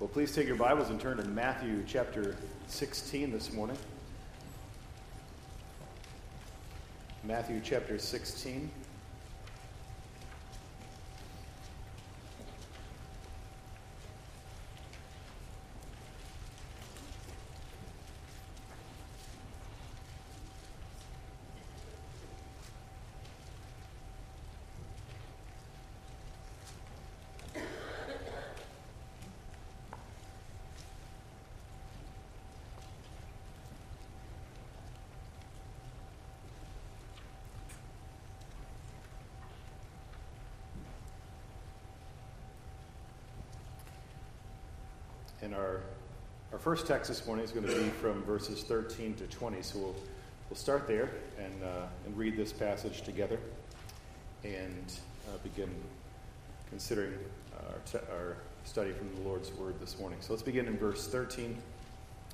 Well, please take your Bibles and turn to Matthew chapter 16 this morning. Matthew chapter 16. And our, our first text this morning is going to be from verses 13 to 20. So we'll, we'll start there and, uh, and read this passage together and uh, begin considering our, te- our study from the Lord's Word this morning. So let's begin in verse 13,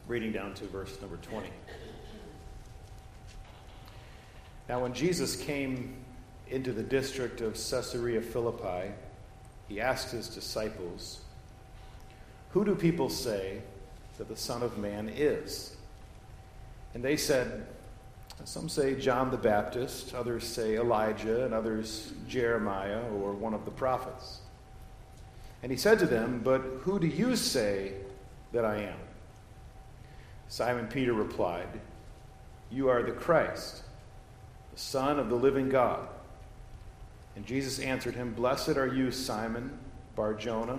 reading down to verse number 20. Now, when Jesus came into the district of Caesarea Philippi, he asked his disciples, who do people say that the Son of Man is? And they said, Some say John the Baptist, others say Elijah, and others Jeremiah or one of the prophets. And he said to them, But who do you say that I am? Simon Peter replied, You are the Christ, the Son of the living God. And Jesus answered him, Blessed are you, Simon Bar Jonah.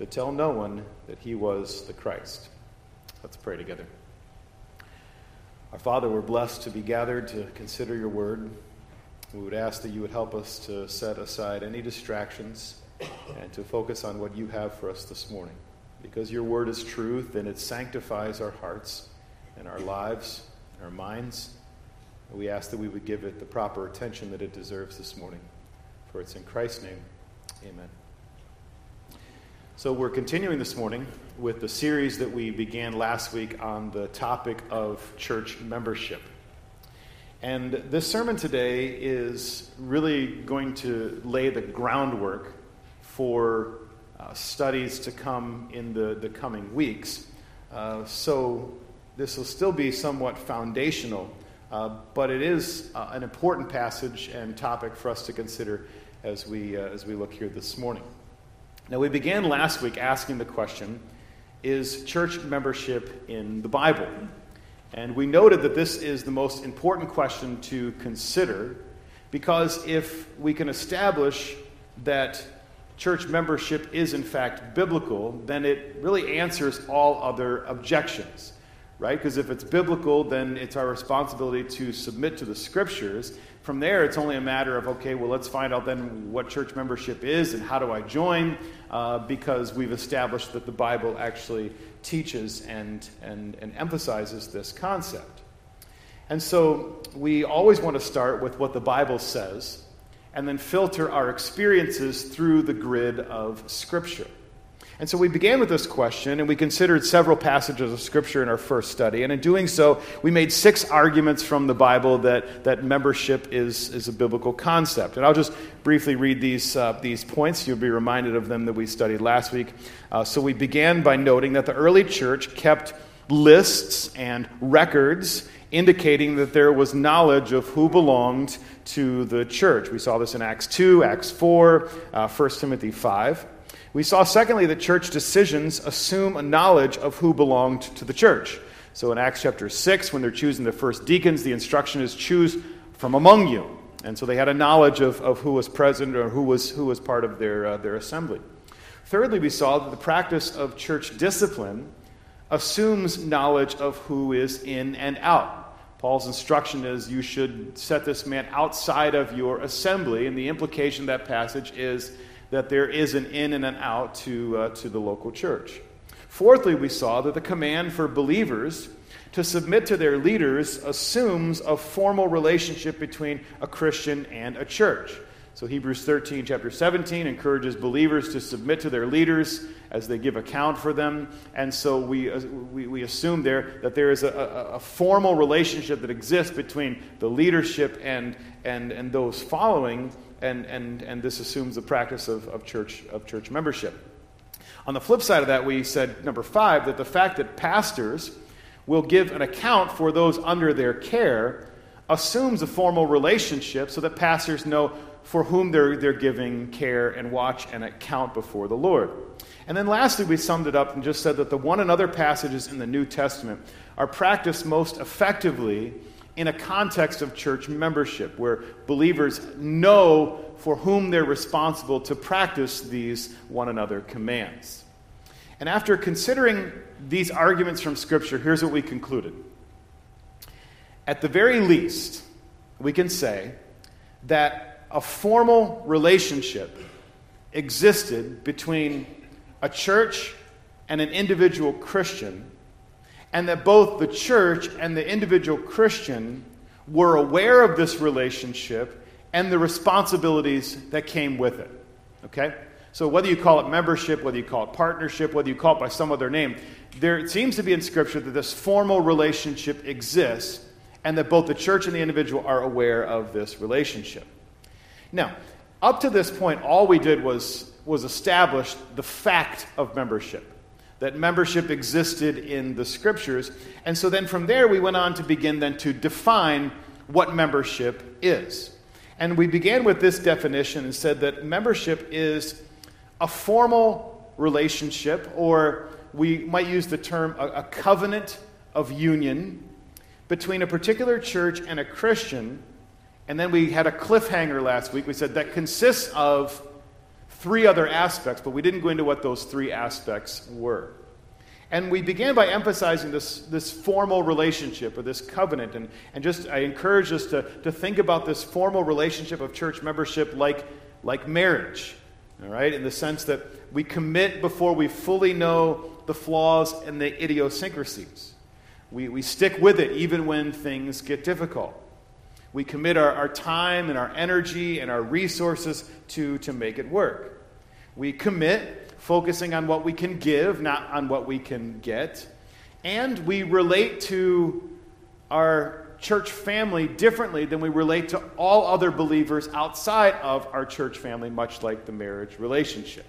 to tell no one that he was the Christ. Let's pray together. Our Father, we're blessed to be gathered to consider your word. We would ask that you would help us to set aside any distractions and to focus on what you have for us this morning. Because your word is truth and it sanctifies our hearts and our lives, and our minds. we ask that we would give it the proper attention that it deserves this morning. For it's in Christ's name. Amen. So, we're continuing this morning with the series that we began last week on the topic of church membership. And this sermon today is really going to lay the groundwork for uh, studies to come in the, the coming weeks. Uh, so, this will still be somewhat foundational, uh, but it is uh, an important passage and topic for us to consider as we, uh, as we look here this morning. Now, we began last week asking the question Is church membership in the Bible? And we noted that this is the most important question to consider because if we can establish that church membership is in fact biblical, then it really answers all other objections, right? Because if it's biblical, then it's our responsibility to submit to the scriptures. From there, it's only a matter of, okay, well, let's find out then what church membership is and how do I join, uh, because we've established that the Bible actually teaches and, and, and emphasizes this concept. And so we always want to start with what the Bible says and then filter our experiences through the grid of Scripture. And so we began with this question, and we considered several passages of Scripture in our first study. And in doing so, we made six arguments from the Bible that, that membership is, is a biblical concept. And I'll just briefly read these, uh, these points. You'll be reminded of them that we studied last week. Uh, so we began by noting that the early church kept lists and records indicating that there was knowledge of who belonged to the church. We saw this in Acts 2, Acts 4, uh, 1 Timothy 5. We saw, secondly, that church decisions assume a knowledge of who belonged to the church. So in Acts chapter 6, when they're choosing the first deacons, the instruction is choose from among you. And so they had a knowledge of, of who was present or who was, who was part of their, uh, their assembly. Thirdly, we saw that the practice of church discipline assumes knowledge of who is in and out. Paul's instruction is you should set this man outside of your assembly, and the implication of that passage is that there is an in and an out to, uh, to the local church. Fourthly, we saw that the command for believers to submit to their leaders assumes a formal relationship between a Christian and a church. So Hebrews 13, chapter 17, encourages believers to submit to their leaders as they give account for them. And so we, uh, we, we assume there that there is a, a, a, formal relationship that exists between the leadership and, and, and those following, and, and, and this assumes the practice of, of, church, of church membership. On the flip side of that, we said, number five, that the fact that pastors will give an account for those under their care assumes a formal relationship so that pastors know for whom they're, they're giving care and watch and account before the Lord. And then lastly, we summed it up and just said that the one another passages in the New Testament are practiced most effectively in a context of church membership, where believers know for whom they're responsible to practice these one another commands. And after considering these arguments from Scripture, here's what we concluded. At the very least, we can say that a formal relationship existed between a church and an individual Christian, and that both the church and the individual Christian were aware of this relationship and the responsibilities that came with it. Okay? So, whether you call it membership, whether you call it partnership, whether you call it by some other name, there seems to be in Scripture that this formal relationship exists and that both the church and the individual are aware of this relationship. Now, up to this point, all we did was, was establish the fact of membership, that membership existed in the Scriptures. And so then from there, we went on to begin then to define what membership is. And we began with this definition and said that membership is a formal relationship, or we might use the term a, a covenant of union between a particular church and a Christian. And then we had a cliffhanger last week. We said that consists of three other aspects, but we didn't go into what those three aspects were. And we began by emphasizing this, this formal relationship or this covenant. And, and just, I encourage us to, to think about this formal relationship of church membership like, like marriage all right, in the sense that we commit before we fully know the flaws and the idiosyncrasies. We, we stick with it even when things get difficult. We commit our, our time and our energy and our resources to, to make it work. We commit focusing on what we can give, not on what we can get. And we relate to our church family differently than we relate to all other believers outside of our church family, much like the marriage relationship.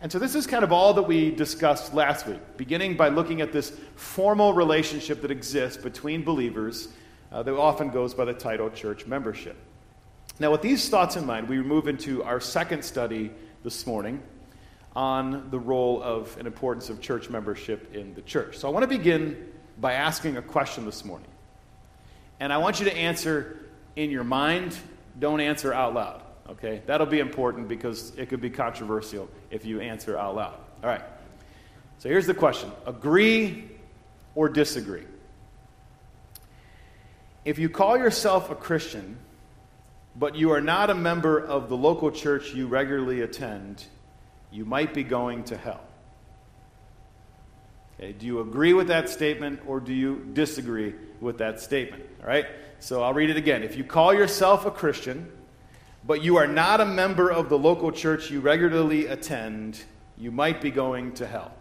And so, this is kind of all that we discussed last week, beginning by looking at this formal relationship that exists between believers uh, that often goes by the title church membership. Now, with these thoughts in mind, we move into our second study this morning on the role of and importance of church membership in the church. So, I want to begin by asking a question this morning. And I want you to answer in your mind, don't answer out loud. Okay? That'll be important because it could be controversial if you answer out loud. All right. So here's the question agree or disagree? If you call yourself a Christian, but you are not a member of the local church you regularly attend, you might be going to hell. Okay, do you agree with that statement or do you disagree with that statement? All right? So I'll read it again. If you call yourself a Christian, but you are not a member of the local church you regularly attend, you might be going to hell.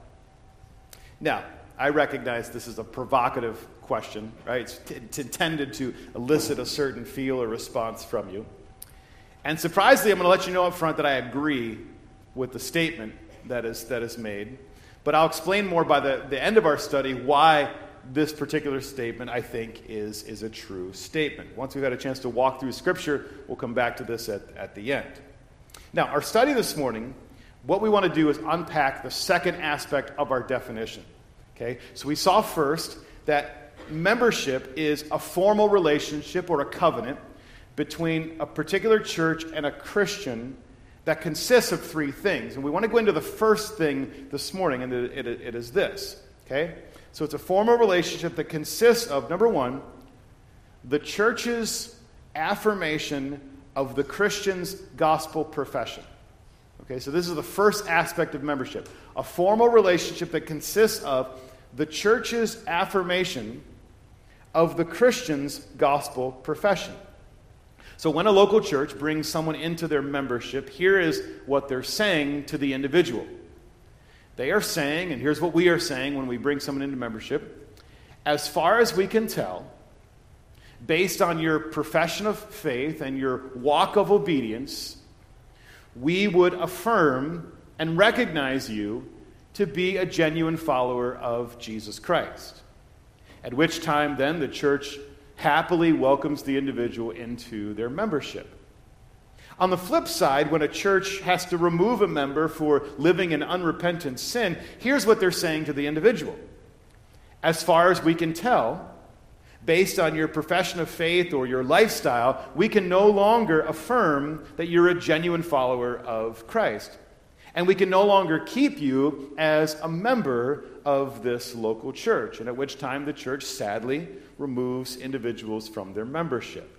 Now, I recognize this is a provocative question, right? It's, t- intended to elicit a certain feel or response from you. And surprisingly, I'm going to let you know up front that I agree with the statement that is, that is made. But I'll explain more by the, the end of our study why this particular statement, I think, is, is a true statement. Once we've had a chance to walk through Scripture, we'll come back to this at, at the end. Now, our study this morning, what we want to do is unpack the second aspect of our definition. Okay? So we saw first that membership is a formal relationship or a covenant between a particular church and a Christian that consists of three things. And we want to go into the first thing this morning, and it, it, it is this. Okay? So it's a formal relationship that consists of, number one, the church's affirmation of the Christian's gospel profession. Okay, so this is the first aspect of membership a formal relationship that consists of the church's affirmation of the Christian's gospel profession. So, when a local church brings someone into their membership, here is what they're saying to the individual. They are saying, and here's what we are saying when we bring someone into membership as far as we can tell, based on your profession of faith and your walk of obedience, we would affirm and recognize you to be a genuine follower of Jesus Christ. At which time, then, the church happily welcomes the individual into their membership. On the flip side, when a church has to remove a member for living in unrepentant sin, here's what they're saying to the individual. As far as we can tell, based on your profession of faith or your lifestyle, we can no longer affirm that you're a genuine follower of Christ. And we can no longer keep you as a member of this local church, and at which time the church sadly removes individuals from their membership.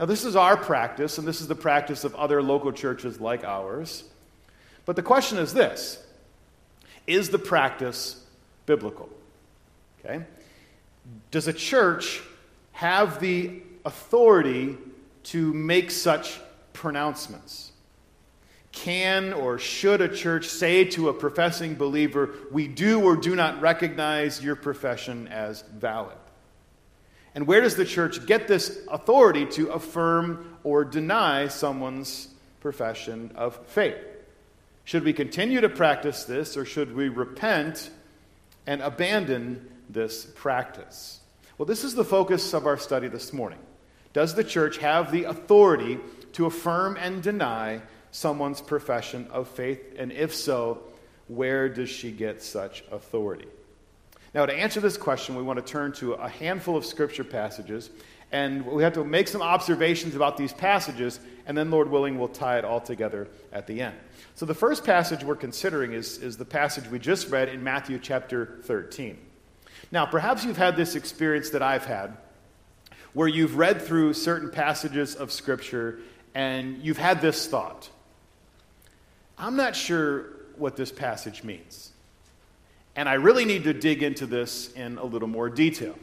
Now, this is our practice, and this is the practice of other local churches like ours. But the question is this Is the practice biblical? Okay? Does a church have the authority to make such pronouncements? Can or should a church say to a professing believer, We do or do not recognize your profession as valid? And where does the church get this authority to affirm or deny someone's profession of faith? Should we continue to practice this, or should we repent and abandon this practice? Well, this is the focus of our study this morning. Does the church have the authority to affirm and deny someone's profession of faith? And if so, where does she get such authority? Now, to answer this question, we want to turn to a handful of scripture passages, and we have to make some observations about these passages, and then, Lord willing, we'll tie it all together at the end. So, the first passage we're considering is, is the passage we just read in Matthew chapter 13. Now, perhaps you've had this experience that I've had, where you've read through certain passages of Scripture and you've had this thought I'm not sure what this passage means. And I really need to dig into this in a little more detail.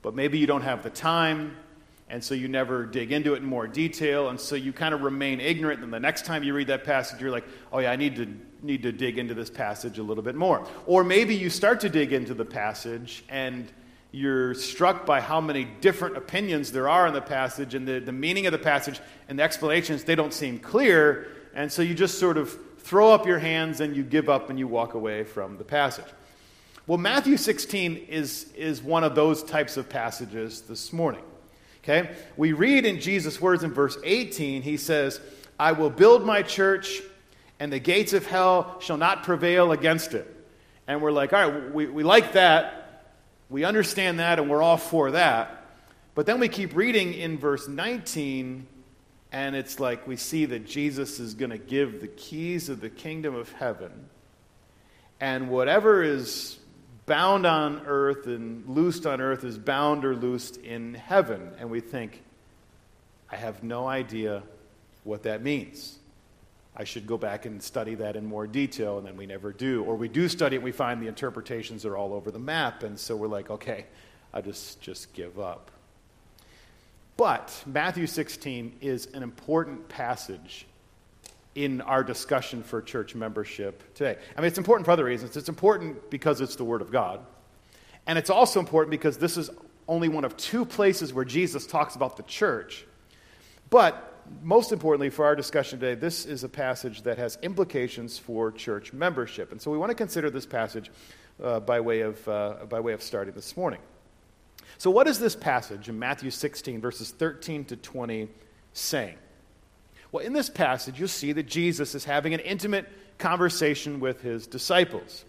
But maybe you don't have the time, and so you never dig into it in more detail, and so you kind of remain ignorant. And the next time you read that passage, you're like, oh, yeah, I need to, need to dig into this passage a little bit more. Or maybe you start to dig into the passage, and you're struck by how many different opinions there are in the passage, and the, the meaning of the passage and the explanations, they don't seem clear. And so you just sort of throw up your hands and you give up and you walk away from the passage. Well, Matthew 16 is, is one of those types of passages this morning. Okay? We read in Jesus' words in verse 18, he says, I will build my church, and the gates of hell shall not prevail against it. And we're like, all right, we, we like that. We understand that, and we're all for that. But then we keep reading in verse 19, and it's like we see that Jesus is going to give the keys of the kingdom of heaven. And whatever is bound on earth and loosed on earth is bound or loosed in heaven. And we think, I have no idea what that means. I should go back and study that in more detail, and then we never do. Or we do study it, and we find the interpretations are all over the map, and so we're like, okay, I just just give up. But Matthew 16 is an important passage in our discussion for church membership today. I mean, it's important for other reasons. It's important because it's the Word of God. And it's also important because this is only one of two places where Jesus talks about the church. But most importantly for our discussion today, this is a passage that has implications for church membership. And so we want to consider this passage uh, by, way of, uh, by way of starting this morning. So, what is this passage in Matthew 16, verses 13 to 20, saying? Well, in this passage, you'll see that Jesus is having an intimate conversation with his disciples.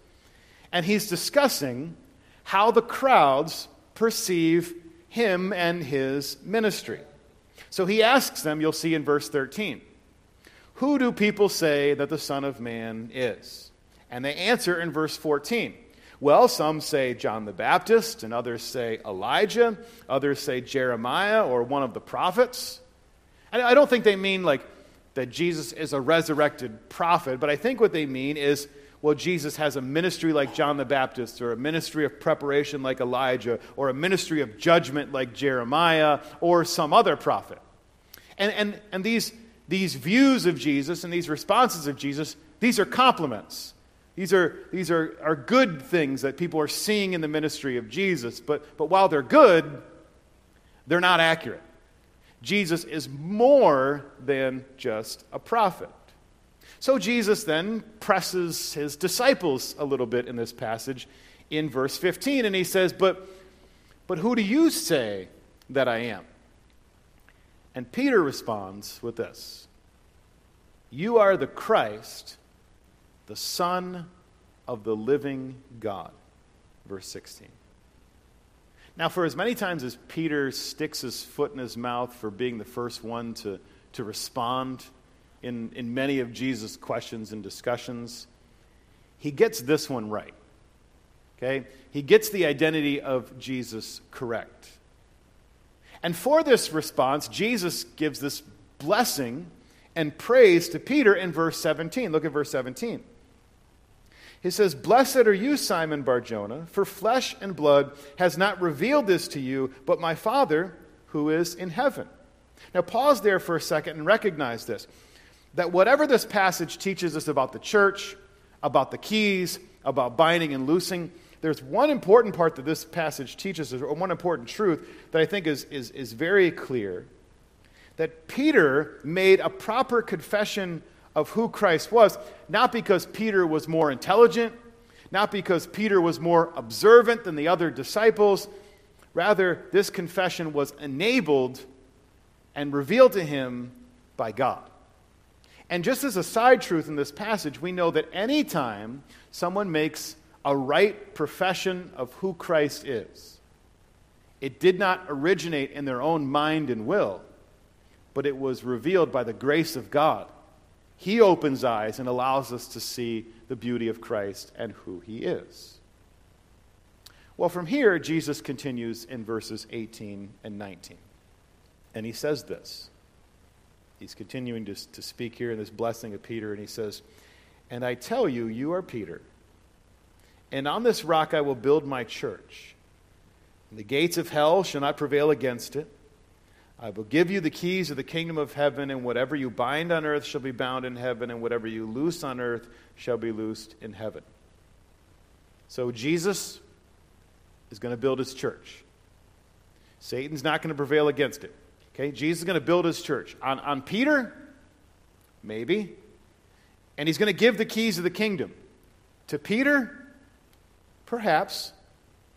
And he's discussing how the crowds perceive him and his ministry. So he asks them, you'll see in verse 13, Who do people say that the Son of Man is? And they answer in verse 14, Well, some say John the Baptist, and others say Elijah, others say Jeremiah or one of the prophets. And I don't think they mean like that Jesus is a resurrected prophet, but I think what they mean is well, Jesus has a ministry like John the Baptist, or a ministry of preparation like Elijah, or a ministry of judgment like Jeremiah, or some other prophet. And, and, and these, these views of Jesus and these responses of Jesus, these are compliments. These are, these are, are good things that people are seeing in the ministry of Jesus. But, but while they're good, they're not accurate. Jesus is more than just a prophet. So Jesus then presses his disciples a little bit in this passage in verse 15, and he says, But, but who do you say that I am? And Peter responds with this You are the Christ, the Son of the living God. Verse 16. Now, for as many times as Peter sticks his foot in his mouth for being the first one to, to respond in, in many of Jesus' questions and discussions, he gets this one right. Okay? He gets the identity of Jesus correct. And for this response, Jesus gives this blessing and praise to Peter in verse 17. Look at verse 17. He says, Blessed are you, Simon Barjona, for flesh and blood has not revealed this to you, but my Father who is in heaven. Now, pause there for a second and recognize this that whatever this passage teaches us about the church, about the keys, about binding and loosing, there's one important part that this passage teaches us, or one important truth that I think is, is, is very clear that Peter made a proper confession of who Christ was, not because Peter was more intelligent, not because Peter was more observant than the other disciples. Rather, this confession was enabled and revealed to him by God. And just as a side truth in this passage, we know that anytime someone makes a right profession of who Christ is, it did not originate in their own mind and will, but it was revealed by the grace of God. He opens eyes and allows us to see the beauty of Christ and who he is. Well, from here, Jesus continues in verses 18 and 19. And he says this he's continuing to, to speak here in this blessing of Peter, and he says, And I tell you, you are Peter, and on this rock I will build my church. And the gates of hell shall not prevail against it. I will give you the keys of the kingdom of heaven, and whatever you bind on earth shall be bound in heaven, and whatever you loose on earth shall be loosed in heaven. So Jesus is going to build his church. Satan's not going to prevail against it. Okay, Jesus is going to build his church. On, on Peter, maybe. And he's going to give the keys of the kingdom. To Peter, perhaps.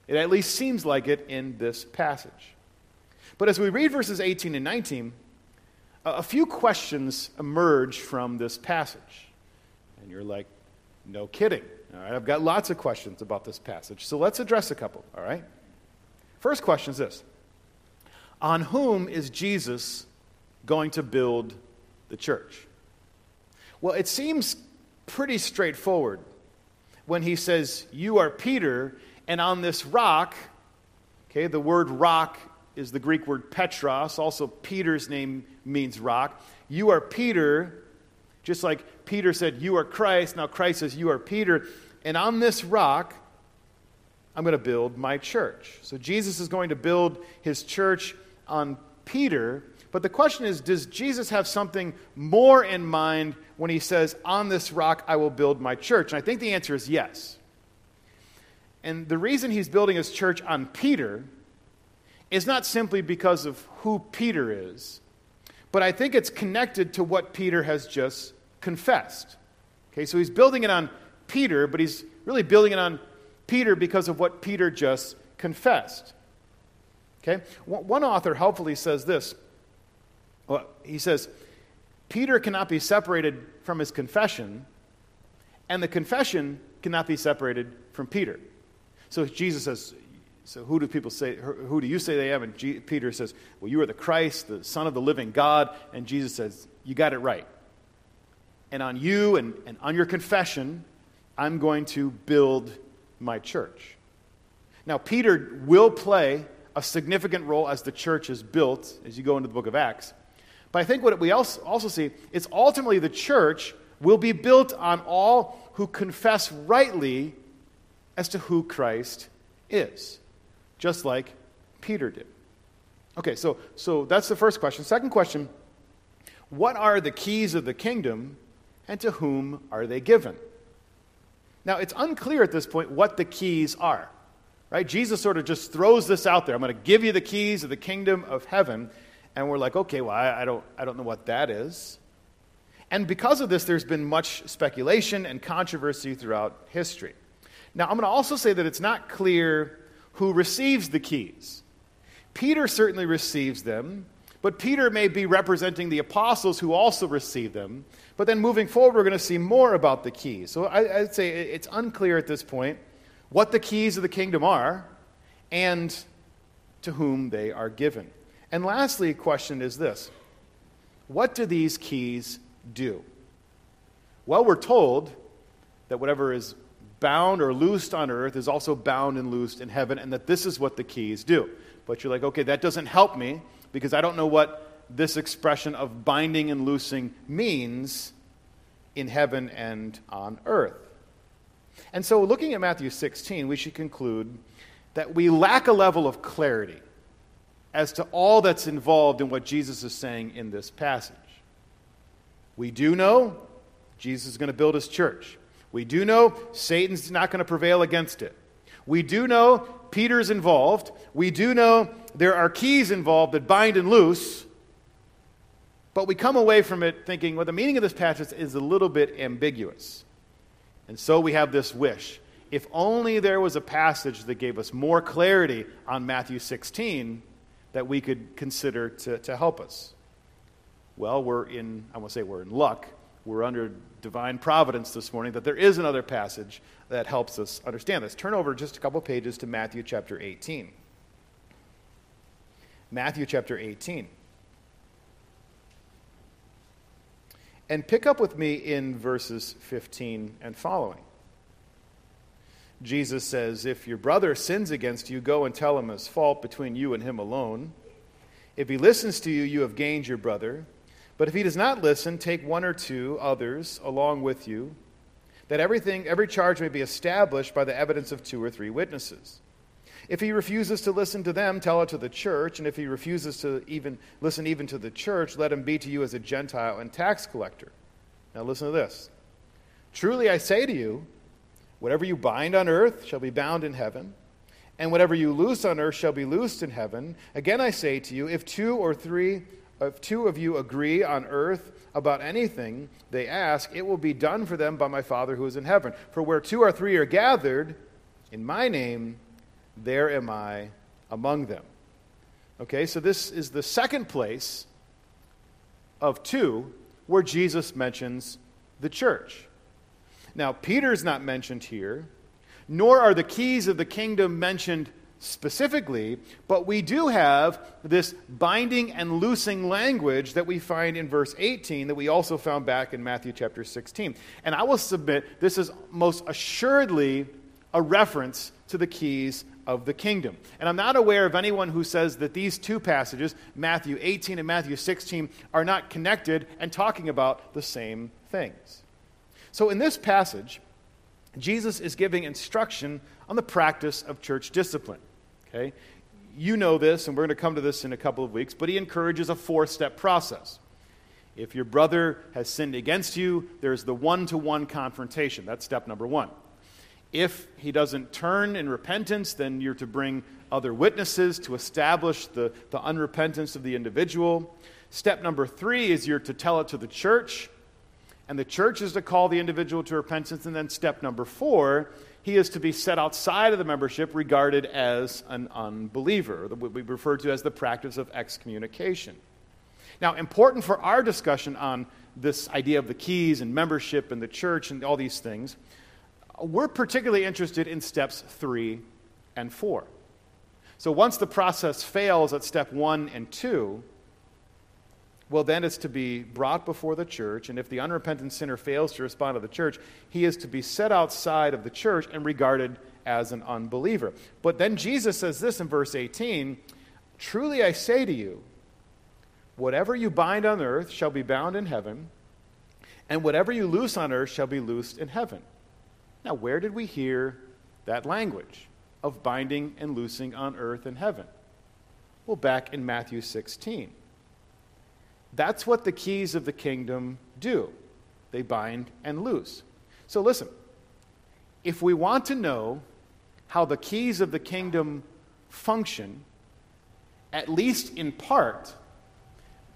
It at least seems like it in this passage. But as we read verses 18 and 19, a few questions emerge from this passage. And you're like, no kidding. All right, I've got lots of questions about this passage. So let's address a couple, all right? First question is this on whom is Jesus going to build the church? Well, it seems pretty straightforward when he says, You are Peter, and on this rock, okay, the word rock is the Greek word Petros. Also, Peter's name means rock. You are Peter, just like Peter said, You are Christ. Now Christ says, You are Peter. And on this rock, I'm going to build my church. So Jesus is going to build his church on Peter. But the question is does Jesus have something more in mind when he says, On this rock I will build my church? And I think the answer is yes. And the reason he's building his church on Peter is not simply because of who Peter is, but I think it's connected to what Peter has just confessed. Okay, so he's building it on Peter, but he's really building it on Peter because of what Peter just confessed. Okay? One author helpfully says this. Well, he says, Peter cannot be separated from his confession, and the confession cannot be separated from Peter. So Jesus says, So who do people say, who do you say they am? And G- Peter says, Well, you are the Christ, the Son of the living God. And Jesus says, You got it right. And on you and, and on your confession, I'm going to build my church. Now, Peter will play a significant role as the church is built as you go into the book of Acts. But I think what we also see is ultimately the church will be built on all who confess rightly as to who Christ is, just like Peter did. Okay, so, so that's the first question. Second question What are the keys of the kingdom and to whom are they given? Now, it's unclear at this point what the keys are. Right? Jesus sort of just throws this out there. I'm going to give you the keys of the kingdom of heaven. And we're like, okay, well, I, I, don't, I don't know what that is. And because of this, there's been much speculation and controversy throughout history. Now, I'm going to also say that it's not clear who receives the keys. Peter certainly receives them, but Peter may be representing the apostles who also receive them. But then moving forward, we're going to see more about the keys. So I, would say it's unclear at this point what the keys of the kingdom are and to whom they are given. And lastly, a question is this What do these keys do? Well, we're told that whatever is bound or loosed on earth is also bound and loosed in heaven, and that this is what the keys do. But you're like, okay, that doesn't help me because I don't know what this expression of binding and loosing means in heaven and on earth. And so, looking at Matthew 16, we should conclude that we lack a level of clarity as to all that's involved in what Jesus is saying in this passage. We do know Jesus is going to build his church. We do know Satan's not going to prevail against it. We do know Peter's involved. We do know there are keys involved that bind and loose. But we come away from it thinking, well, the meaning of this passage is a little bit ambiguous. And so we have this wish. If only there was a passage that gave us more clarity on Matthew 16 that we could consider to, to help us. Well, we're in, I won't say we're in luck, we're under divine providence this morning that there is another passage that helps us understand this. Turn over just a couple pages to Matthew chapter 18. Matthew chapter 18. And pick up with me in verses 15 and following. Jesus says, If your brother sins against you, go and tell him his fault between you and him alone. If he listens to you, you have gained your brother. But if he does not listen, take one or two others along with you, that everything, every charge may be established by the evidence of two or three witnesses. If he refuses to listen to them, tell it to the church. And if he refuses to even listen even to the church, let him be to you as a Gentile and tax collector. Now listen to this. Truly I say to you, whatever you bind on earth shall be bound in heaven, and whatever you loose on earth shall be loosed in heaven. Again I say to you, if two or three if two of you agree on earth about anything they ask, it will be done for them by my Father who is in heaven. For where two or three are gathered in my name, there am I among them. Okay, so this is the second place of two where Jesus mentions the church. Now, Peter's not mentioned here, nor are the keys of the kingdom mentioned specifically, but we do have this binding and loosing language that we find in verse 18 that we also found back in Matthew chapter 16. And I will submit this is most assuredly a reference to the keys of the kingdom. And I'm not aware of anyone who says that these two passages, Matthew 18 and Matthew 16, are not connected and talking about the same things. So in this passage, Jesus is giving instruction on the practice of church discipline. Okay? You know this, and we're going to come to this in a couple of weeks, but he encourages a four step process. If your brother has sinned against you, there's the one to one confrontation. That's step number one. If he doesn't turn in repentance, then you're to bring other witnesses to establish the, the unrepentance of the individual. Step number three is you're to tell it to the church, and the church is to call the individual to repentance. And then step number four, he is to be set outside of the membership, regarded as an unbeliever, what we refer to as the practice of excommunication. Now, important for our discussion on this idea of the keys and membership and the church and all these things we're particularly interested in steps three and four. So once the process fails at step one and two, well, then it's to be brought before the church, and if the unrepentant sinner fails to respond to the church, he is to be set outside of the church and regarded as an unbeliever. But then Jesus says this in verse 18 Truly I say to you, whatever you bind on earth shall be bound in heaven, and whatever you loose on earth shall be loosed in heaven. Now, where did we hear that language of binding and loosing on earth and heaven? Well, back in Matthew 16. That's what the keys of the kingdom do they bind and loose. So, listen, if we want to know how the keys of the kingdom function, at least in part,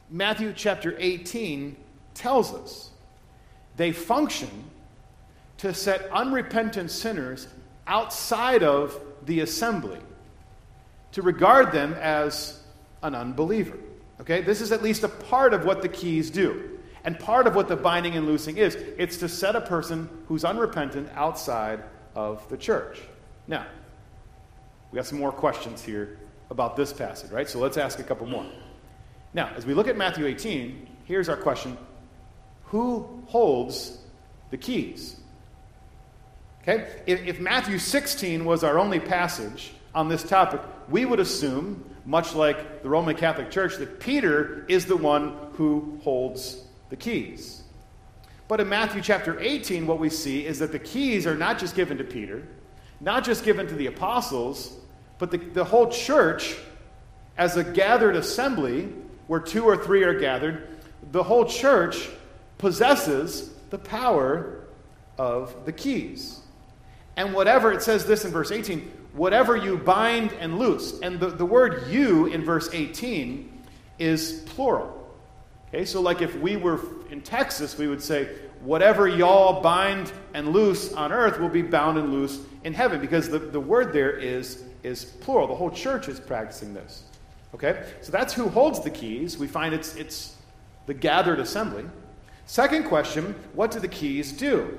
Matthew chapter 18 tells us they function to set unrepentant sinners outside of the assembly, to regard them as an unbeliever. Okay? This is at least a part of what the keys do. And part of what the binding and loosing is it's to set a person who's unrepentant outside of the church. Now, we got some more questions here about this passage, right? So let's ask a couple more. Now, as we look at Matthew 18, here's our question Who holds the keys? Okay? If, if, Matthew 16 was our only passage on this topic, we would assume, much like the Roman Catholic Church, that Peter is the one who holds the keys. But in Matthew chapter 18, what we see is that the keys are not just given to Peter, not just given to the apostles, but the, the whole church as a gathered assembly where two or three are gathered, the whole church possesses the power of the keys. And whatever, it says this in verse 18, whatever you bind and loose. And the, the word you in verse 18 is plural. Okay, so like if we were in Texas, we would say, whatever y'all bind and loose on earth will be bound and loose in heaven, because the, the word there is, is plural. The whole church is practicing this. Okay? So that's who holds the keys. We find it's, it's the gathered assembly. Second question what do the keys do?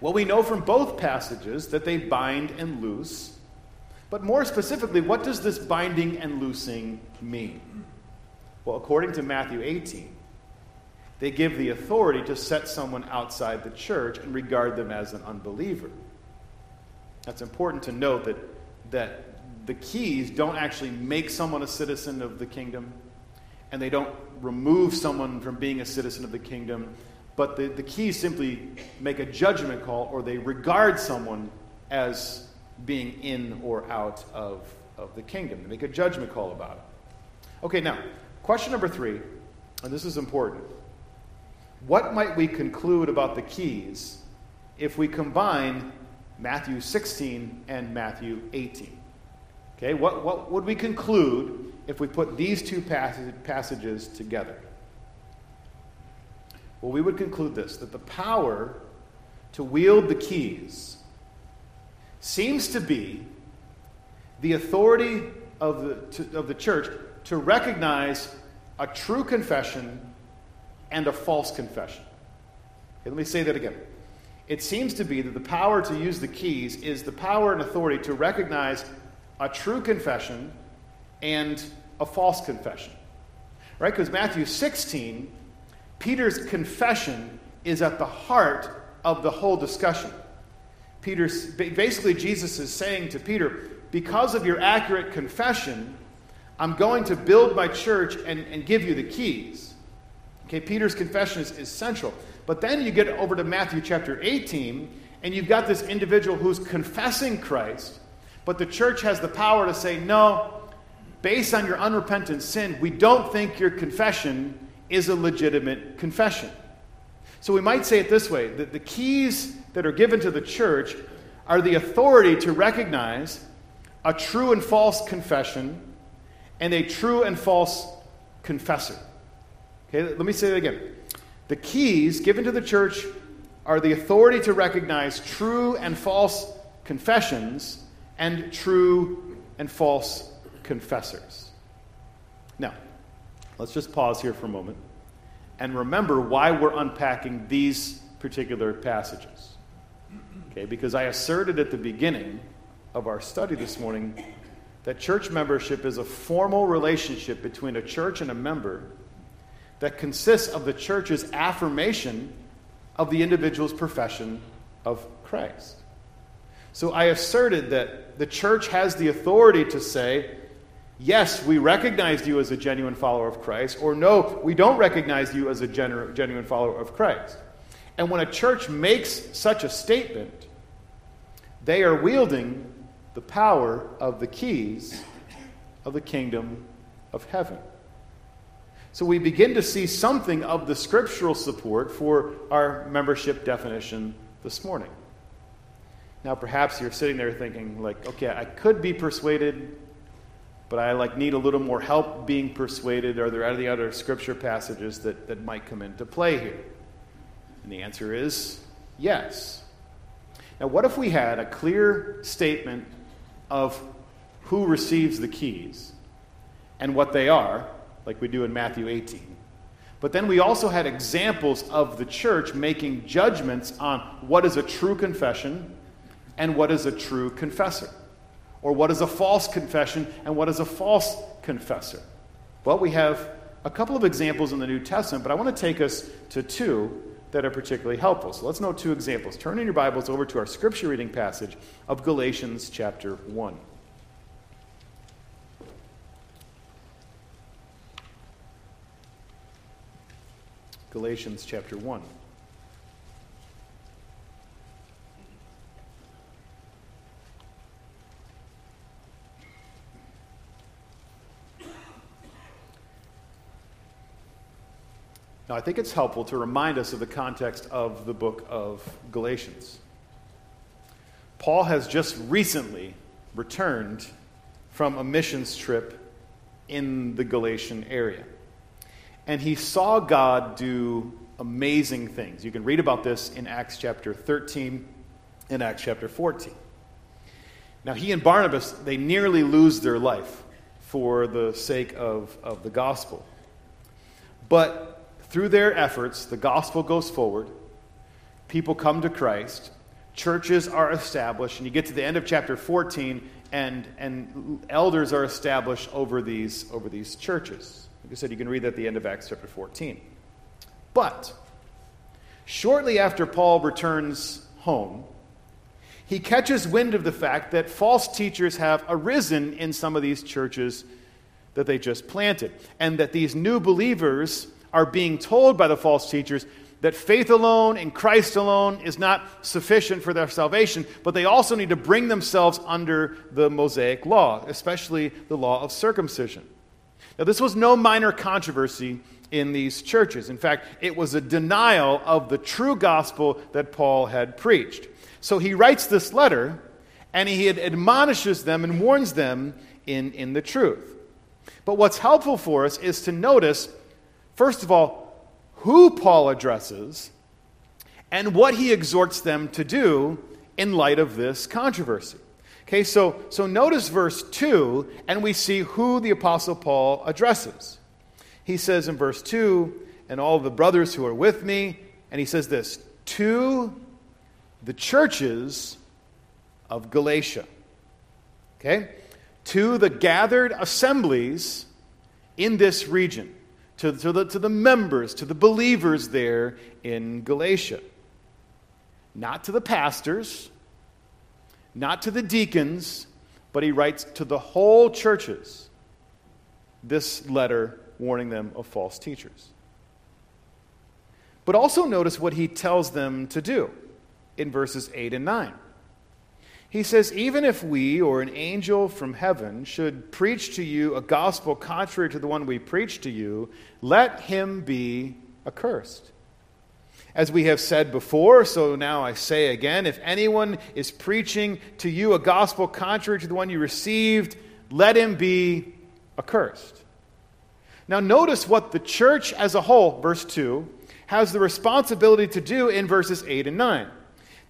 Well, we know from both passages that they bind and loose. But more specifically, what does this binding and loosing mean? Well, according to Matthew 18, they give the authority to set someone outside the church and regard them as an unbeliever. That's important to note that, that the keys don't actually make someone a citizen of the kingdom, and they don't remove someone from being a citizen of the kingdom, but the, the keys simply make a judgment call or they regard someone as being in or out of, of the kingdom. They make a judgment call about it. Okay, now, question number three, and this is important. What might we conclude about the keys if we combine Matthew 16 and Matthew 18? Okay, what, what would we conclude if we put these two passages together? Well, we would conclude this that the power to wield the keys seems to be the authority of the, to, of the church to recognize a true confession and a false confession. Okay, let me say that again. It seems to be that the power to use the keys is the power and authority to recognize a true confession and a false confession. Right? Because Matthew 16, Peter's confession is at the heart of the whole discussion. Peter's basically Jesus is saying to Peter, because of your accurate confession, I'm going to build my church and, and give you the keys. Okay, Peter's confession is, is central. But then you get over to Matthew chapter 18, and you've got this individual who's confessing Christ, but the church has the power to say, no, based on your unrepentant sin, we don't think your confession is a legitimate confession. So we might say it this way that the keys that are given to the church are the authority to recognize a true and false confession and a true and false confessor. Okay, let me say that again. The keys given to the church are the authority to recognize true and false confessions and true and false confessors. Now, let's just pause here for a moment and remember why we're unpacking these particular passages. Okay, because I asserted at the beginning of our study this morning that church membership is a formal relationship between a church and a member that consists of the church's affirmation of the individual's profession of Christ. So I asserted that the church has the authority to say, yes, we recognized you as a genuine follower of Christ, or no, we don't recognize you as a genu- genuine follower of Christ. And when a church makes such a statement, they are wielding the power of the keys of the kingdom of heaven. So we begin to see something of the scriptural support for our membership definition this morning. Now perhaps you're sitting there thinking like, okay, I could be persuaded, but I like need a little more help being persuaded. Are there any other scripture passages that, that might come into play here? And the answer is yes. Now, what if we had a clear statement of who receives the keys and what they are, like we do in Matthew 18? But then we also had examples of the church making judgments on what is a true confession and what is a true confessor, or what is a false confession and what is a false confessor. Well, we have a couple of examples in the New Testament, but I want to take us to two that are particularly helpful. So let's note two examples. Turn in your Bibles over to our scripture reading passage of Galatians chapter 1. Galatians chapter 1. Now, I think it's helpful to remind us of the context of the book of Galatians. Paul has just recently returned from a missions trip in the Galatian area. And he saw God do amazing things. You can read about this in Acts chapter 13 and Acts chapter 14. Now, he and Barnabas, they nearly lose their life for the sake of, of the gospel. But through their efforts, the gospel goes forward. People come to Christ. Churches are established. And you get to the end of chapter 14, and, and elders are established over these, over these churches. Like I said, you can read that at the end of Acts chapter 14. But shortly after Paul returns home, he catches wind of the fact that false teachers have arisen in some of these churches that they just planted, and that these new believers are being told by the false teachers that faith alone in Christ alone is not sufficient for their salvation, but they also need to bring themselves under the Mosaic law, especially the law of circumcision. Now, this was no minor controversy in these churches. In fact, it was a denial of the true gospel that Paul had preached. So he writes this letter and he admonishes them and warns them in, in the truth. But what's helpful for us is to notice First of all, who Paul addresses and what he exhorts them to do in light of this controversy. Okay, so, so notice verse 2, and we see who the Apostle Paul addresses. He says in verse 2, and all the brothers who are with me, and he says this, to the churches of Galatia. Okay? To the gathered assemblies in this region to, to, the, to the members, to the believers there in Galatia. Not to the pastors, not to the deacons, but he writes to the whole churches this letter warning them of false teachers. But also notice what he tells them to do in verses 8 and 9. He says, Even if we or an angel from heaven should preach to you a gospel contrary to the one we preach to you, let him be accursed. As we have said before, so now I say again if anyone is preaching to you a gospel contrary to the one you received, let him be accursed. Now, notice what the church as a whole, verse 2, has the responsibility to do in verses 8 and 9.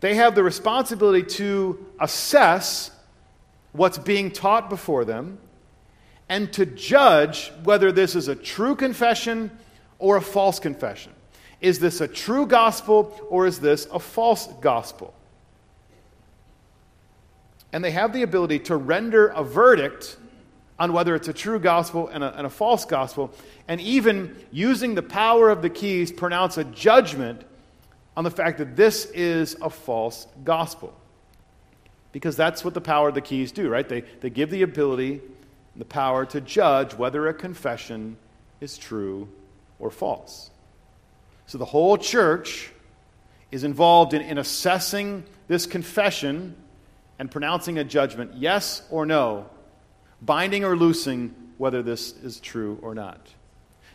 They have the responsibility to assess what's being taught before them and to judge whether this is a true confession or a false confession. Is this a true gospel or is this a false gospel? And they have the ability to render a verdict on whether it's a true gospel and a, and a false gospel, and even using the power of the keys, pronounce a judgment on the fact that this is a false gospel. Because that's what the power of the keys do, right? They, they give the ability, and the power to judge whether a confession is true or false. So the whole church is involved in, in assessing this confession and pronouncing a judgment, yes or no, binding or loosing whether this is true or not.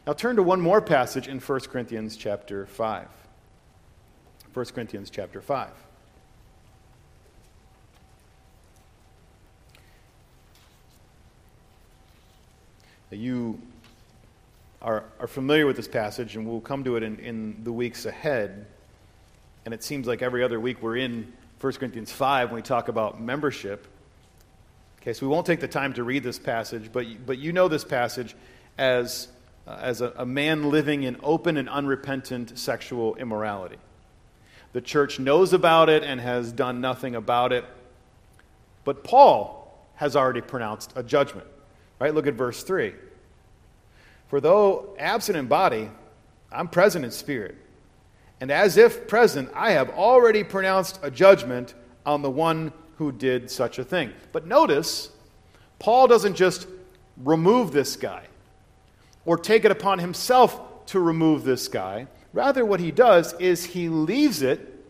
Now turn to one more passage in 1 Corinthians chapter 5. 1 Corinthians chapter 5. You are, are familiar with this passage, and we'll come to it in, in the weeks ahead. And it seems like every other week we're in 1 Corinthians 5 when we talk about membership. Okay, so we won't take the time to read this passage, but, but you know this passage as, uh, as a, a man living in open and unrepentant sexual immorality. The church knows about it and has done nothing about it. But Paul has already pronounced a judgment. Right? Look at verse 3. For though absent in body, I'm present in spirit. And as if present, I have already pronounced a judgment on the one who did such a thing. But notice, Paul doesn't just remove this guy or take it upon himself to remove this guy. Rather, what he does is he leaves it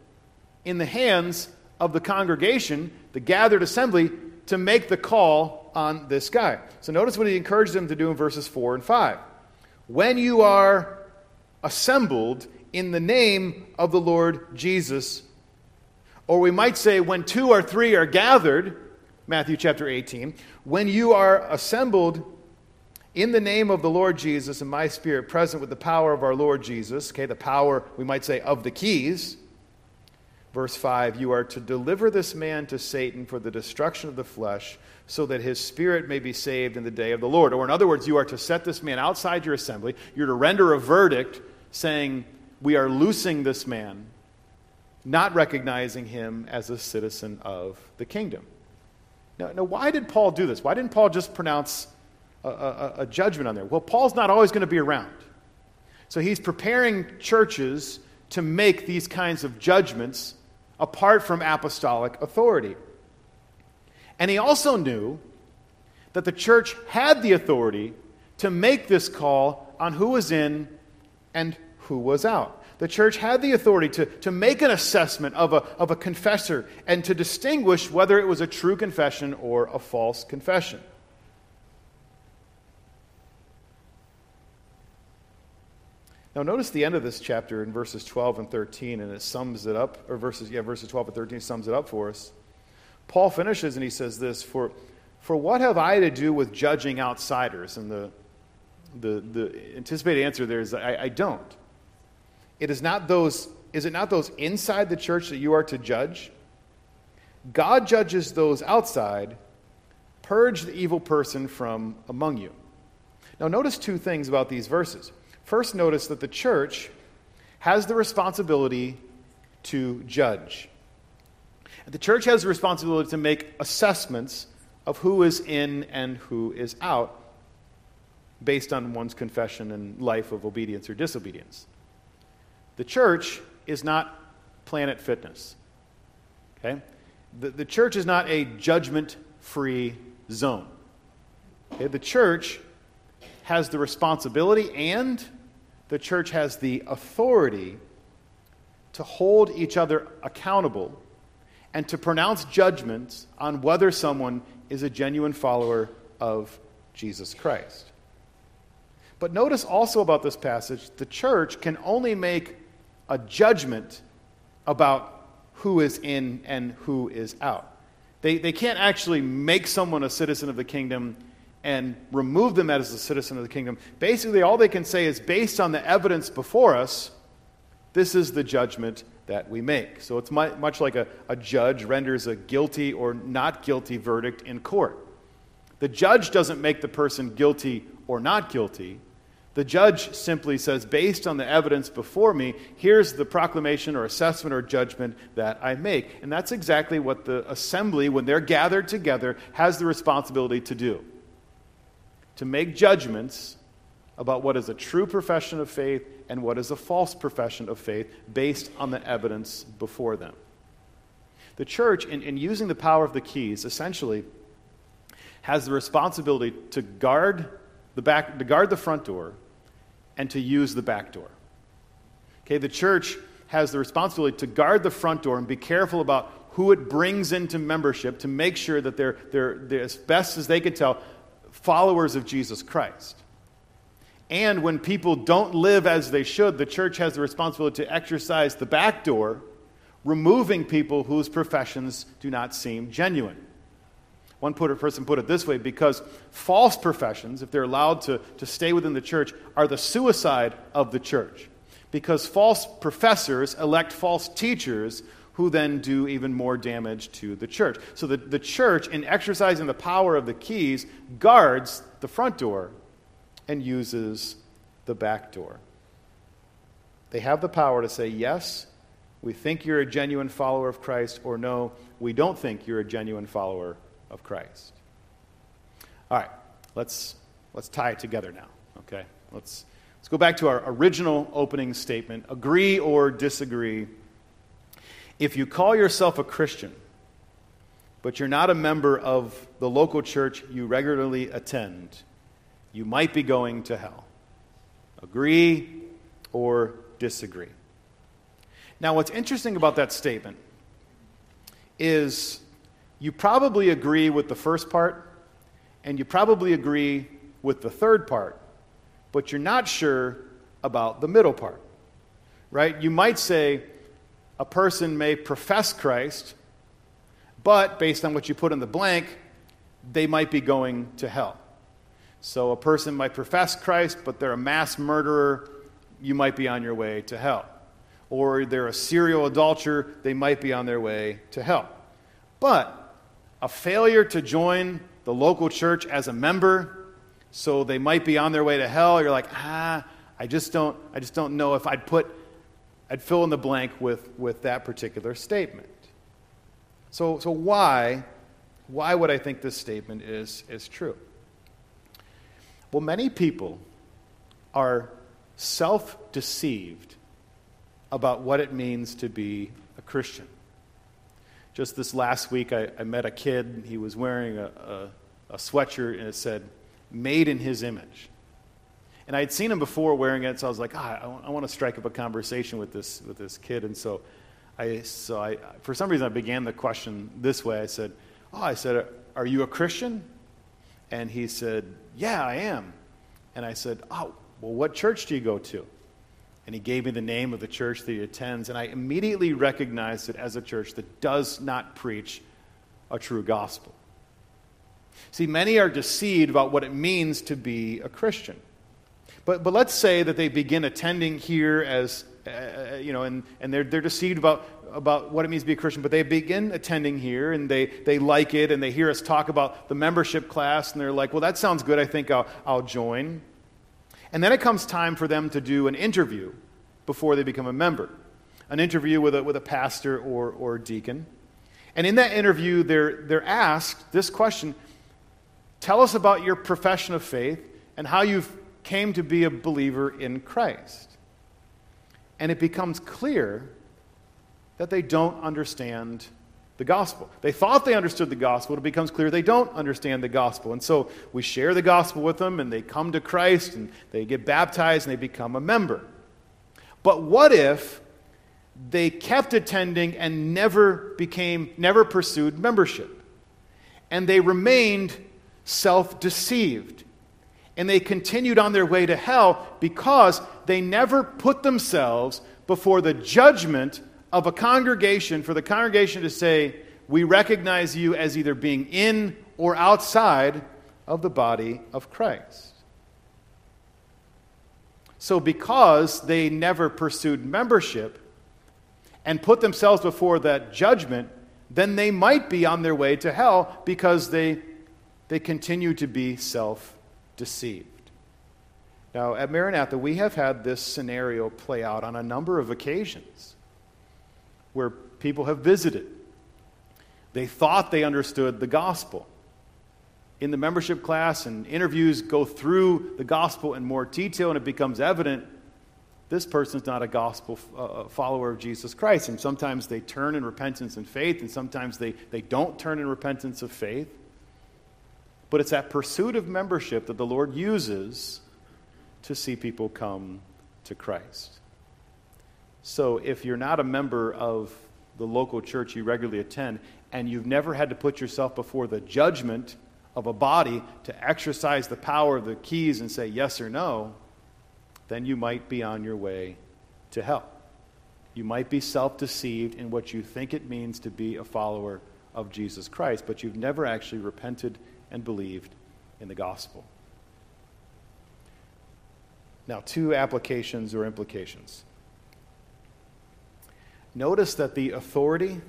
in the hands of the congregation, the gathered assembly, to make the call on this guy. So notice what he encourages them to do in verses 4 and 5 when you are assembled in the name of the Lord Jesus. Or we might say, when two or three are gathered, Matthew chapter 18, when you are assembled in the name of the Lord Jesus and my spirit present with the power of our Lord Jesus, okay, the power, we might say, of the keys. Verse 5 You are to deliver this man to Satan for the destruction of the flesh so that his spirit may be saved in the day of the Lord. Or, in other words, you are to set this man outside your assembly. You're to render a verdict saying, We are loosing this man, not recognizing him as a citizen of the kingdom. Now, now why did Paul do this? Why didn't Paul just pronounce a, a, judgment on there? Well, Paul's not always going to be around. So he's preparing churches to make these kinds of judgments apart from apostolic authority. And he also knew that the church had the authority to make this call on who was in and who was out. The church had the authority to, to make an assessment of a, of a confessor and to distinguish whether it was a true confession or a false confession. Now, notice the end of this chapter in verses 12 and 13, and it sums it up, or verses, yeah, verses 12 and 13 sums it up for us. Paul finishes and he says this For, for what have I to do with judging outsiders? And the, the, the anticipated answer there is I, I don't. It is not those, is it not those inside the church that you are to judge? God judges those outside. Purge the evil person from among you. Now, notice two things about these verses. First, notice that the church has the responsibility to judge. The church has the responsibility to make assessments of who is in and who is out based on one's confession and life of obedience or disobedience. The church is not Planet Fitness. Okay? The, the church is not a judgment free zone. Okay? The church has the responsibility and the church has the authority to hold each other accountable and to pronounce judgments on whether someone is a genuine follower of Jesus Christ. But notice also about this passage the church can only make a judgment about who is in and who is out. They, they can't actually make someone a citizen of the kingdom and remove them as a citizen of the kingdom. Basically, all they can say is based on the evidence before us, this is the judgment that we make. So it's much like a, a judge renders a guilty or not guilty verdict in court. The judge doesn't make the person guilty or not guilty. The judge simply says, based on the evidence before me, here's the proclamation or assessment or judgment that I make. And that's exactly what the assembly, when they're gathered together, has the responsibility to do to make judgments about what is a true profession of faith and what is a false profession of faith based on the evidence before them. The church, in, in using the power of the keys, essentially has the responsibility to guard the back, to guard the front door and to use the back door. Okay, the church has the responsibility to guard the front door and be careful about who it brings into membership to make sure that they're, they're, they're as best as they can tell, followers of Jesus Christ. And when people don't live as they should, the church has the responsibility to exercise the back door, removing people whose professions do not seem genuine. One person put it this way because false professions, if they're allowed to, to stay within the church, are the suicide of the church. Because false professors elect false teachers who then do even more damage to the church. So the, the church, in exercising the power of the keys, guards the front door and uses the back door. They have the power to say, yes, we think you're a genuine follower of Christ, or no, we don't think you're a genuine follower of Christ. All right, let's, let's tie it together now, okay? Let's, let's go back to our original opening statement agree or disagree if you call yourself a Christian, but you're not a member of the local church you regularly attend, you might be going to hell. Agree or disagree. Now, what's interesting about that statement is you probably agree with the first part, and you probably agree with the third part, but you're not sure about the middle part. Right? You might say, a person may profess Christ, but based on what you put in the blank, they might be going to hell. So a person might profess Christ, but they're a mass murderer, you might be on your way to hell. Or they're a serial adulterer, they might be on their way to hell. But a failure to join the local church as a member, so they might be on their way to hell, you're like, ah, I just don't, I just don't know if I'd put I'd fill in the blank with, with that particular statement. So, so why, why would I think this statement is, is true? Well, many people are self deceived about what it means to be a Christian. Just this last week, I, I met a kid. He was wearing a, a, a sweatshirt and it said, Made in His Image. And I had seen him before wearing it, so I was like, ah, I, want to strike up a conversation with this, with this kid. And so I, so I, for some reason, I began the question this way. I said, Oh, I said, Are you a Christian? And he said, Yeah, I am. And I said, Oh, well, what church do you go to? And he gave me the name of the church that he attends. And I immediately recognized it as a church that does not preach a true gospel. See, many are deceived about what it means to be a Christian. But, but let's say that they begin attending here as, uh, you know, and, and they're, they're deceived about, about what it means to be a Christian, but they begin attending here and they, they like it and they hear us talk about the membership class and they're like, well, that sounds good. I think I'll, I'll join. And then it comes time for them to do an interview before they become a member an interview with a, with a pastor or, or deacon. And in that interview, they're, they're asked this question Tell us about your profession of faith and how you've came to be a believer in Christ. And it becomes clear that they don't understand the gospel. They thought they understood the gospel. It becomes clear they don't understand the gospel. And so we share the gospel with them, and they come to Christ, and they get baptized, and they become a member. But what if they kept attending and never became, never pursued membership? And they remained self deceived and they continued on their way to hell because they never put themselves before the judgment of a congregation for the congregation to say, We recognize you as either being in or outside of the body of Christ. So, because they never pursued membership and put themselves before that judgment, then they might be on their way to hell because they, they continue to be self deceived. Now, at Maranatha, we have had this scenario play out on a number of occasions where people have visited. They thought they understood the gospel. In the membership class and interviews go through the gospel in more detail, and it becomes evident this person's not a gospel uh, follower of Jesus Christ. And sometimes they turn in repentance and faith, and sometimes they, they don't turn in repentance of faith. But it's that pursuit of membership that the Lord uses to see people come to Christ. So if you're not a member of the local church you regularly attend, and you've never had to put yourself before the judgment of a body to exercise the power of the keys and say yes or no, then you might be on your way to hell. You might be self deceived in what you think it means to be a follower of Jesus Christ, but you've never actually repented and believed in the gospel. Now, two applications or implications. Notice that the authority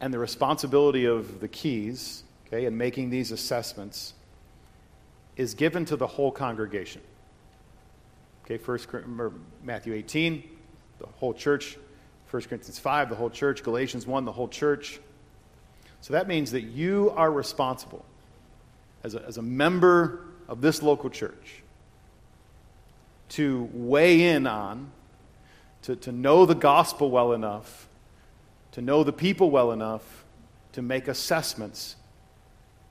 and the responsibility of the keys, okay, and making these assessments is given to the whole congregation. Okay, first Matthew 18, the whole church. 1 Corinthians 5, the whole church. Galatians 1, the whole church. So that means that you are responsible as a, as a member of this local church to weigh in on, to, to know the gospel well enough, to know the people well enough to make assessments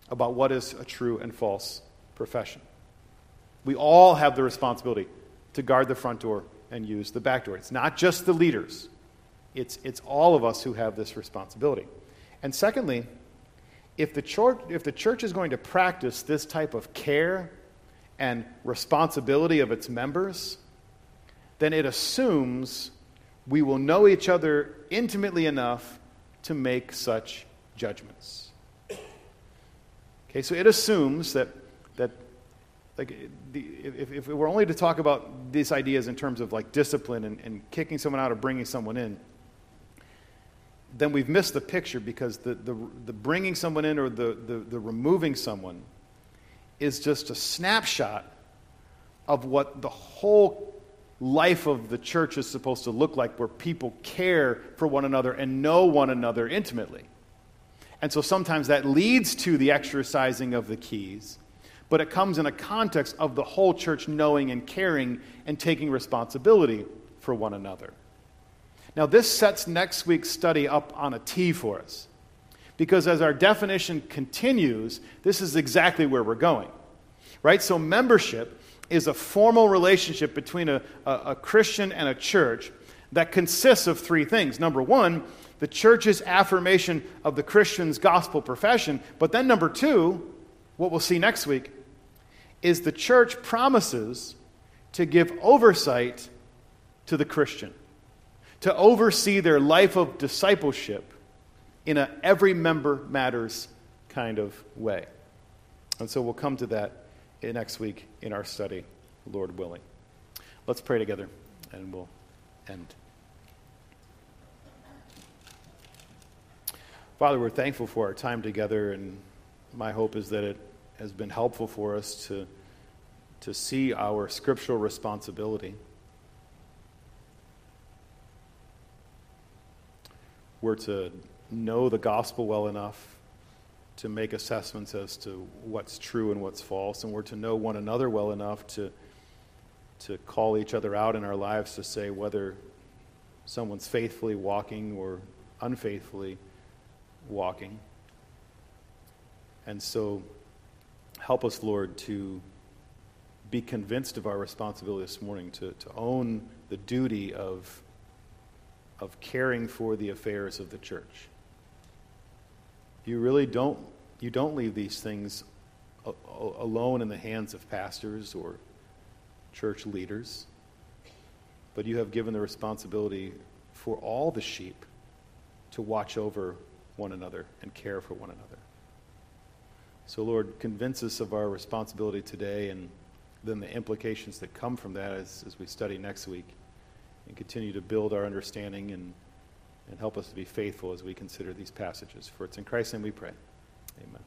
about what is a true and false profession. We all have the responsibility to guard the front door and use the back door. It's not just the leaders, it's, it's all of us who have this responsibility. And secondly, if the, church, if the church is going to practice this type of care and responsibility of its members, then it assumes we will know each other intimately enough to make such judgments. Okay, so it assumes that, that like the, if, if we're only to talk about these ideas in terms of like discipline and, and kicking someone out or bringing someone in then we've missed the picture because the, the, the bringing someone in or the, the, the removing someone is just a snapshot of what the whole life of the church is supposed to look like, where people care for one another and know one another intimately. And so sometimes that leads to the exercising of the keys but it comes in a context of the whole church knowing and caring and taking responsibility for one another. Now, this sets next week's study up on a T for us. Because as our definition continues, this is exactly where we're going. Right? So, membership is a formal relationship between a, a, a Christian and a church that consists of three things. Number one, the church's affirmation of the Christian's gospel profession. But then, number two, what we'll see next week, is the church promises to give oversight to the Christian, to oversee their life of discipleship in a every member matters kind of way. And so we'll come to that next week in our study, Lord willing. Let's pray together and we'll end. Father, we're thankful for our time together, and my hope is that it has been helpful for us to, to see our scriptural responsibility. We're to know the gospel well enough to make assessments as to what's true and what's false, and we're to know one another well enough to, to call each other out in our lives to say whether someone's faithfully walking or unfaithfully walking. And so Help us, Lord, to be convinced of our responsibility this morning, to, to own the duty of, of caring for the affairs of the church. You really don't, you don't leave these things alone in the hands of pastors or church leaders, but you have given the responsibility for all the sheep to watch over one another and care for one another. So, Lord, convince us of our responsibility today and then the implications that come from that as, as we study next week and continue to build our understanding and, and help us to be faithful as we consider these passages. For it's in Christ's name we pray. Amen.